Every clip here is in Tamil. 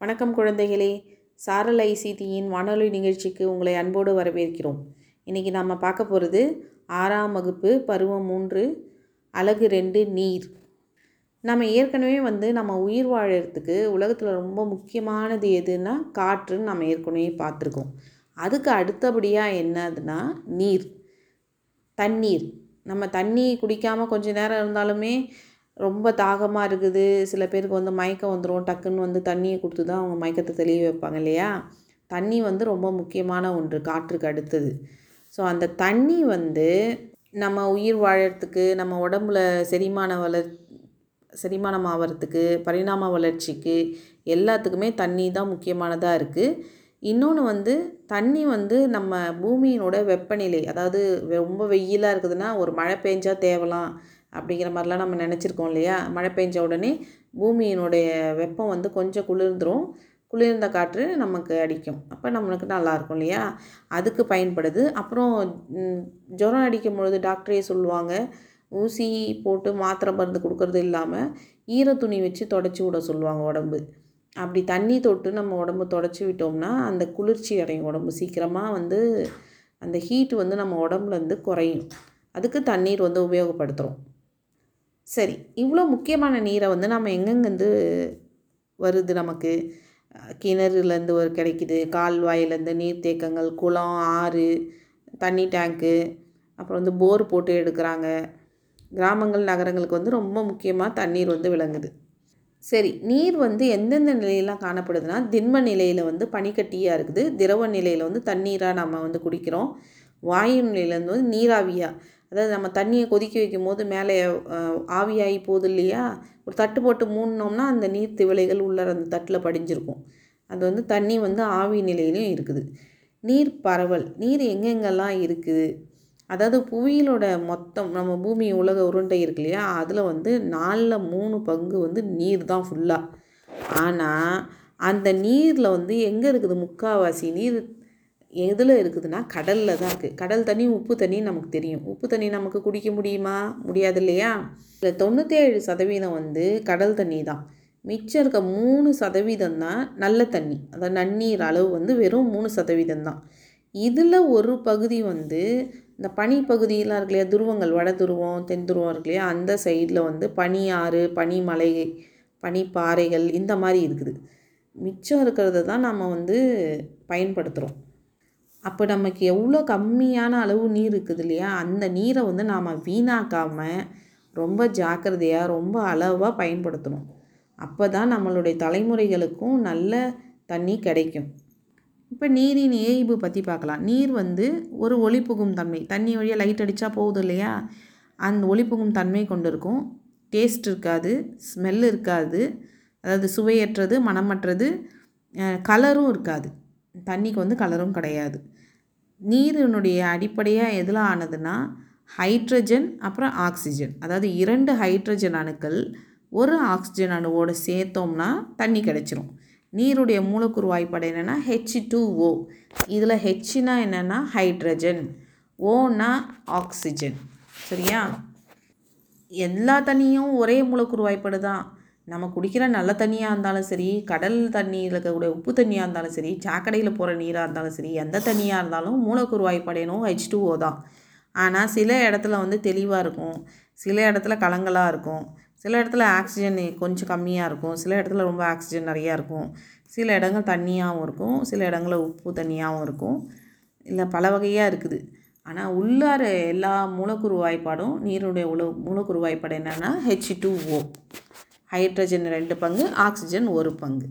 வணக்கம் குழந்தைகளே. சாரல் ஐசிடியின் வானொலி நிகழ்ச்சிக்கு உங்களை அன்போடு வரவேற்கிறோம். இன்றைக்கி நாம் பார்க்க போகிறது ஆறாம் வகுப்பு பருவம் மூன்று அழகு ரெண்டு நீர். நம்ம ஏற்கனவே வந்து நம்ம உயிர் வாழறதுக்கு உலகத்தில் ரொம்ப முக்கியமானது எதுன்னா காற்றுன்னு நம்ம ஏற்கனவே பார்த்துருக்கோம். அதுக்கு அடுத்தபடியாக என்னதுன்னா நீர். தண்ணீர். நம்ம தண்ணி குடிக்காமல் கொஞ்சம் நேரம் இருந்தாலுமே ரொம்ப தாகமாக இருக்குது. சில பேருக்கு வந்து மயக்கம் வந்துடும் டக்குன்னு வந்து தண்ணியை கொடுத்து தான் அவங்க மயக்கத்தை தெளிய வைப்பாங்க இல்லையா? தண்ணி வந்து ரொம்ப முக்கியமான ஒன்று காற்றுக்கு அடுத்தது. ஸோ அந்த தண்ணி வந்து நம்ம உயிர் வாழறதுக்கு நம்ம உடம்புல செரிமான வளர் செரிமானம் ஆகிறதுக்கு பரிணாம வளர்ச்சிக்கு எல்லாத்துக்குமே தண்ணி தான் முக்கியமானதாக இருக்குது இன்னொன்று வந்து தண்ணி வந்து நம்ம பூமியினோட வெப்பநிலை அதாவது ரொம்ப வெயிலாக இருக்குதுன்னா ஒரு மழை பெஞ்சால் தேவலாம். அப்படிங்கிற மாதிரிலாம் நம்ம நினச்சிருக்கோம் இல்லையா? மழை பெஞ்ச உடனே பூமியினுடைய வெப்பம் வந்து கொஞ்சம் குளிர்ந்துடும் குளிர்ந்த காற்று நமக்கு அடிக்கும். அப்போ நம்மளுக்கு நல்லாயிருக்கும் இல்லையா? அதுக்கு பயன்படுது. அப்புறம் ஜுரம் அடிக்கும் பொழுது டாக்டரே சொல்லுவாங்க ஊசி போட்டு மாத்திரை மருந்து கொடுக்கறது இல்லாமல் ஈர துணி வச்சு தொடச்சி விட சொல்லுவாங்க உடம்பு. அப்படி தண்ணி தொட்டு நம்ம உடம்பு தொடச்சி விட்டோம்னா அந்த குளிர்ச்சி அடையும் உடம்பு. சீக்கிரமாக வந்து அந்த ஹீட் வந்து நம்ம உடம்புலேருந்து குறையும். அதுக்கு தண்ணீர் வந்து உபயோகப்படுத்துகிறோம் சரி இவ்வளோ முக்கியமான நீரை வந்து நம்ம எங்கெங்கேருந்து வருது நமக்கு? கிணறுலேருந்து ஒரு கிடைக்குது கால்வாயிலேருந்து நீர்த்தேக்கங்கள் குளம் ஆறு தண்ணி டேங்க்கு அப்புறம் வந்து போர் போட்டு எடுக்கிறாங்க. கிராமங்கள் நகரங்களுக்கு வந்து ரொம்ப முக்கியமாக தண்ணீர் வந்து விளங்குது. சரி நீர் வந்து எந்தெந்த நிலையெல்லாம் காணப்படுதுன்னா திண்ம நிலையில் வந்து பனிக்கட்டியாக இருக்குது திரவ நிலையில் வந்து தண்ணீராக நம்ம வந்து குடிக்கிறோம். வாயு நிலையிலேருந்து வந்து நீராவியாக அதாவது நம்ம தண்ணியை கொதிக்க வைக்கும் போது மேலே ஆவியாகி போகுது இல்லையா? ஒரு தட்டு போட்டு மூடினோம்னா அந்த நீர் திவலைகள் உள்ளார அந்த தட்டில் படிஞ்சிருக்கும். அது வந்து தண்ணி வந்து ஆவி நிலையிலையும் இருக்குது. நீர் பரவல் நீர் எங்கெங்கெல்லாம் இருக்குது? அதாவது புவியிலோட மொத்தம் நம்ம பூமி உலக உருண்டை இருக்கு இல்லையா? அதில் வந்து நாலில் மூணு பங்கு வந்து நீர் தான் ஃபுல்லாக ஆனால் அந்த நீரில் வந்து எங்கே இருக்குது முக்கால்வாசி நீர்? எதில் இருக்குதுன்னா கடலில் தான் இருக்குது கடல் தண்ணி உப்பு தண்ணி நமக்கு தெரியும். உப்பு தண்ணி நமக்கு குடிக்க முடியுமா? முடியாது இல்லையா இந்த தொண்ணூற்றேழு சதவீதம் வந்து கடல் தண்ணி தான். மிச்சம் இருக்க மூணு சதவீதம் தான் நல்ல தண்ணி. அதாவது நன்னீர் அளவு வந்து வெறும் மூணு சதவீதம் தான். இதில் ஒரு பகுதி வந்து இந்த பனி பகுதியெலாம் இருக்கு இல்லையா? துருவங்கள் வட துருவம் தென் துருவம் இருக்கு இல்லையா? அந்த சைடில் வந்து பனியாறு பனிமலை பனிப்பாறைகள் இந்த மாதிரி இருக்குது. மிச்சம் இருக்கிறத தான் நம்ம வந்து பயன்படுத்துகிறோம் அப்போ நமக்கு எவ்வளோ கம்மியான அளவு நீர் இருக்குது இல்லையா? அந்த நீரை வந்து நாம் வீணாக்காமல் ரொம்ப ஜாக்கிரதையாக ரொம்ப அளவாக பயன்படுத்தணும். அப்போ தான் நம்மளுடைய தலைமுறைகளுக்கும் நல்ல தண்ணி கிடைக்கும். இப்போ நீரின் ஏய்வு பற்றி பார்க்கலாம். நீர் வந்து ஒரு ஒளிப்புகும் தன்மை. தண்ணி வழியாக லைட் அடித்தா போகுது இல்லையா? அந்த ஒளிப்புகும் தன்மை கொண்டு இருக்கும் டேஸ்ட் இருக்காது ஸ்மெல் இருக்காது. அதாவது சுவையற்றது மனமற்றது கலரும் இருக்காது. தண்ணிக்கு வந்து கலரும் கிடையாது. நீரினுடைய அடிப்படையாக எதில் ஆனதுன்னா ஹைட்ரஜன் அப்புறம் ஆக்சிஜன். அதாவது இரண்டு ஹைட்ரஜன் அணுக்கள் ஒரு ஆக்சிஜன் அணுவோடு சேர்த்தோம்னா தண்ணி கிடைச்சிரும். நீருடைய மூலக்கூறு வாய்ப்பாடு என்னென்னா ஹெச் டூ ஓ இதில் ஹெச்னா என்னென்னா ஹைட்ரஜன் ஓனா ஆக்சிஜன். சரியா? எல்லா தண்ணியும் ஒரே மூலக்கூறு வாய்ப்பாடு தான். நம்ம குடிக்கிற நல்ல தண்ணியாக இருந்தாலும் சரி கடல் தண்ணியில் இருக்கக்கூடிய உப்பு தண்ணியாக இருந்தாலும் சரி சாக்கடையில் போகிற நீராக இருந்தாலும் சரி எந்த தண்ணியாக இருந்தாலும் மூலக்கூறு வாய்ப்படையணும் ஹெச் டூ ஓ தான். ஆனால் சில இடத்துல வந்து தெளிவாக இருக்கும் சில இடத்துல கலங்கலாக இருக்கும் சில இடத்துல ஆக்சிஜன் கொஞ்சம் கம்மியாக இருக்கும் சில இடத்துல ரொம்ப ஆக்சிஜன் நிறையா இருக்கும். சில இடங்கள் தண்ணியாகவும் இருக்கும் சில இடங்களில் உப்பு தண்ணியாகவும் இருக்கும். இல்லை பல வகையாக இருக்குது. ஆனால் உள்ளார எல்லா மூலக்கூறு வாய்ப்பாடும் நீருடைய உல மூலக்கூறு வாய்ப்பாடு என்னென்னா ஹெச் டூ ஓ ஹைட்ரஜன் ரெண்டு பங்கு ஆக்சிஜன் ஒரு பங்கு.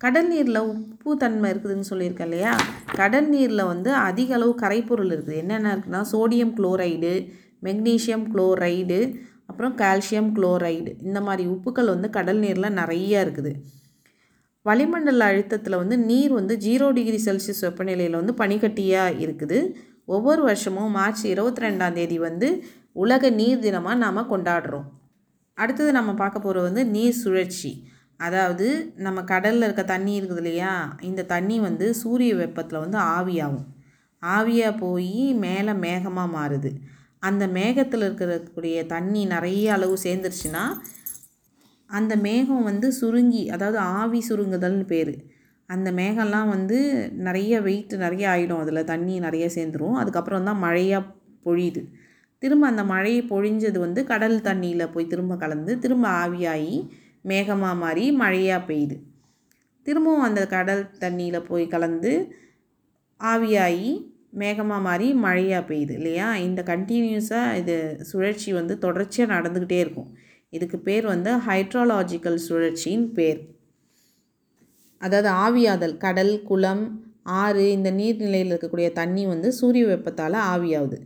கடல் நீரில் உப்பு தன்மை இருக்குதுன்னு சொல்லியிருக்கேன் இல்லையா? கடல் நீரில் வந்து அதிக அளவு கரைப்பொருள் இருக்குது. என்னென்ன இருக்குன்னா சோடியம் குளோரைடு மெக்னீஷியம் குளோரைடு அப்புறம் கால்சியம் குளோரைடு இந்த மாதிரி உப்புக்கள் வந்து கடல் நீரில் நிறைய இருக்குது. வளிமண்டல அழுத்தத்தில் வந்து நீர் வந்து ஜீரோ டிகிரி செல்சியஸ் வெப்பநிலையில் வந்து பனிக்கட்டியாக இருக்குது. ஒவ்வொரு வருஷமும் மார்ச் இருபத்தி ரெண்டாம் தேதி வந்து உலக நீர் தினமாக நாம் கொண்டாடுறோம். அடுத்தது நம்ம பார்க்க போகிறது வந்து நீர் சுழற்சி. அதாவது நம்ம கடலில் இருக்க தண்ணி இருக்குது இல்லையா? இந்த தண்ணி வந்து சூரிய வெப்பத்தில் வந்து ஆவியாகும். ஆவியாக போய் மேலே மேகமாக மாறுது. அந்த மேகத்தில் இருக்கக்கூடிய தண்ணி நிறைய அளவு சேர்ந்துருச்சுன்னா அந்த மேகம் வந்து சுருங்கி அதாவது ஆவி சுருங்குதல்னு பேர். அந்த மேகம்லாம் வந்து நிறைய வெயிட் நிறைய ஆகிடும் அதில் தண்ணி நிறைய சேர்ந்துரும். அதுக்கப்புறம் தான் மழையாக பொழியுது. திரும்ப அந்த மழையை பொழிஞ்சது வந்து கடல் தண்ணியில் போய் திரும்ப கலந்து திரும்ப ஆவியாகி மேகமாக மாறி மழையாக பெய்யுது. திரும்பவும் அந்த கடல் தண்ணியில் போய் கலந்து ஆவியாகி மேகமாக மாறி மழையாக பெய்யுது இல்லையா? இந்த கண்டினியூஸாக இது சுழற்சி வந்து தொடர்ச்சியாக நடந்துக்கிட்டே இருக்கும். இதுக்கு பேர் வந்து ஹைட்ராலாஜிக்கல் சுழற்சின்னு பேர். அதாவது ஆவியாதல் கடல் குளம் ஆறு இந்த நீர்நிலையில் இருக்கக்கூடிய தண்ணி வந்து சூரிய வெப்பத்தால் ஆவியாகுது.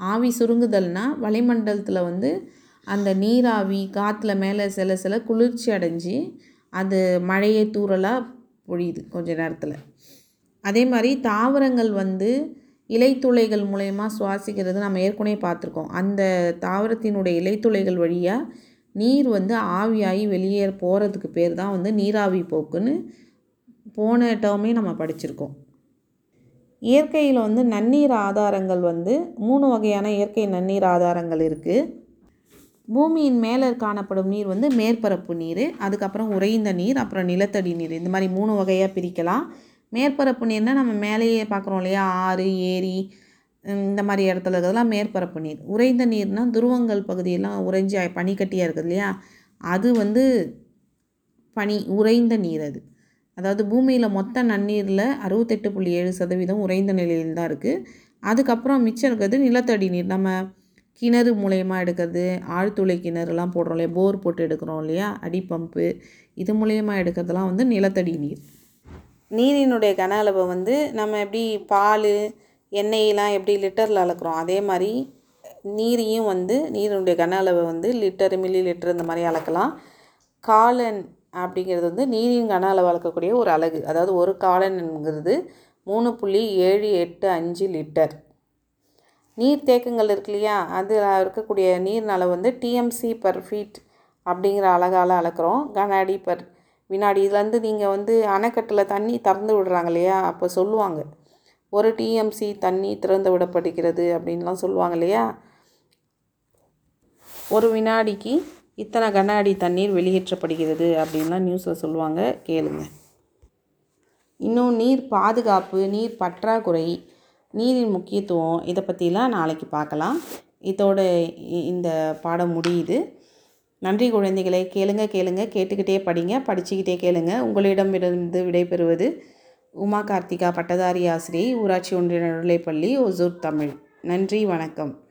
ஆவி சுருங்குதல்னால் வளிமண்டலத்தில் வந்து அந்த நீராவி காற்றுல மேலே சில சில குளிர்ச்சி அடைஞ்சு அது மழையை தூறலாக பொழியுது கொஞ்ச நேரத்தில். அதே மாதிரி தாவரங்கள் வந்து இலைத்துளைகள் மூலயமா சுவாசிக்கிறது நம்ம ஏற்கனவே பார்த்துருக்கோம். அந்த தாவரத்தினுடைய இலைத்துளைகள் வழியாக நீர் வந்து ஆவியாகி வெளியே போகிறதுக்கு பேர் தான் வந்து நீராவி போக்குன்னு போன டேர்மே நம்ம படிச்சிருக்கோம். இயற்கையில் வந்து நன்னீர் ஆதாரங்கள் வந்து மூணு வகையான இயற்கை நன்னீர் ஆதாரங்கள் இருக்குது பூமியின் மேலே காணப்படும் நீர் வந்து மேற்பரப்பு நீர் அதுக்கப்புறம் உறைந்த நீர் அப்புறம் நிலத்தடி நீர். இந்த மாதிரி மூணு வகையாக பிரிக்கலாம். மேற்பரப்பு நீர்னால் நம்ம மேலேயே பார்க்குறோம் இல்லையா? ஆறு ஏரி இந்த மாதிரி இடத்துல இருக்கிறதெல்லாம் மேற்பரப்பு நீர். உறைந்த நீர்னால் துருவங்கள் பகுதியெல்லாம் உறைஞ்சி பனிக்கட்டியாக இருக்குது இல்லையா? அது வந்து பனி உறைந்த நீர் அது. அதாவது பூமியில் மொத்த நன்னீரில் அறுபத்தெட்டு புள்ளி ஏழு சதவீதம் உறைந்த நிலையில் தான் இருக்குது அதுக்கப்புறம் மிச்சம் இருக்கிறது நிலத்தடி நீர். நம்ம கிணறு மூலயமா எடுக்கிறது ஆழ்துளை கிணறுலாம் போடுறோம் இல்லையா? போர் போட்டு எடுக்கிறோம் இல்லையா? அடி பம்பு இது மூலயமா எடுக்கிறதுலாம் வந்து நிலத்தடி நீர். நீரினுடைய கன அளவை வந்து நம்ம எப்படி பால் எண்ணெயெலாம் எப்படி லிட்டரில் அளக்குறோம்? அதே மாதிரி நீரையும் வந்து நீரினுடைய கன அளவை வந்து லிட்டர் மில்லி லிட்டர் இந்த மாதிரி அளக்கலாம். காலன் அப்படிங்கிறது வந்து நீரின் கன அளவு அளக்கக்கூடிய ஒரு அலகு. அதாவது ஒரு காலன்ங்கிறது மூணு புள்ளி ஏழு எட்டு அஞ்சு லிட்டர். நீர் தேக்கங்கள் இருக்கு இல்லையா? அதில் இருக்கக்கூடிய நீர் அளவு வந்து டிஎம்சி பர் ஃபீட் அப்படிங்கிற அழகால் அளக்குறோம். கன அடி பர் வினாடி. இதுலேருந்து நீங்கள் வந்து அணைக்கட்டில் தண்ணி திறந்து விடுறாங்க இல்லையா? அப்போ சொல்லுவாங்க. ஒரு டிஎம்சி தண்ணி திறந்து விடப்படுகிறது அப்படின்லாம் சொல்லுவாங்க இல்லையா? ஒரு வினாடிக்கு இத்தனை கன அடி தண்ணீர் வெளியேற்றப்படுகிறது அப்படின்லாம் நியூஸில் சொல்லுவாங்க. கேளுங்க. இன்னும் நீர் பாதுகாப்பு நீர் பற்றாக்குறை நீரின் முக்கியத்துவம் இதை பற்றிலாம் நாளைக்கு பார்க்கலாம். இதோட இந்த பாடம் முடியுது. நன்றி குழந்தைகளை. கேளுங்க கேளுங்க. கேட்டுக்கிட்டே படிங்க. படிச்சுக்கிட்டே கேளுங்க. உங்களிடமிருந்து விடைபெறுவது உமா கார்த்திகா பட்டதாரி ஆசிரியை ஊராட்சி ஒன்றிய நடுநிலைப்பள்ளி ஒசூர் தமிழ். நன்றி வணக்கம்.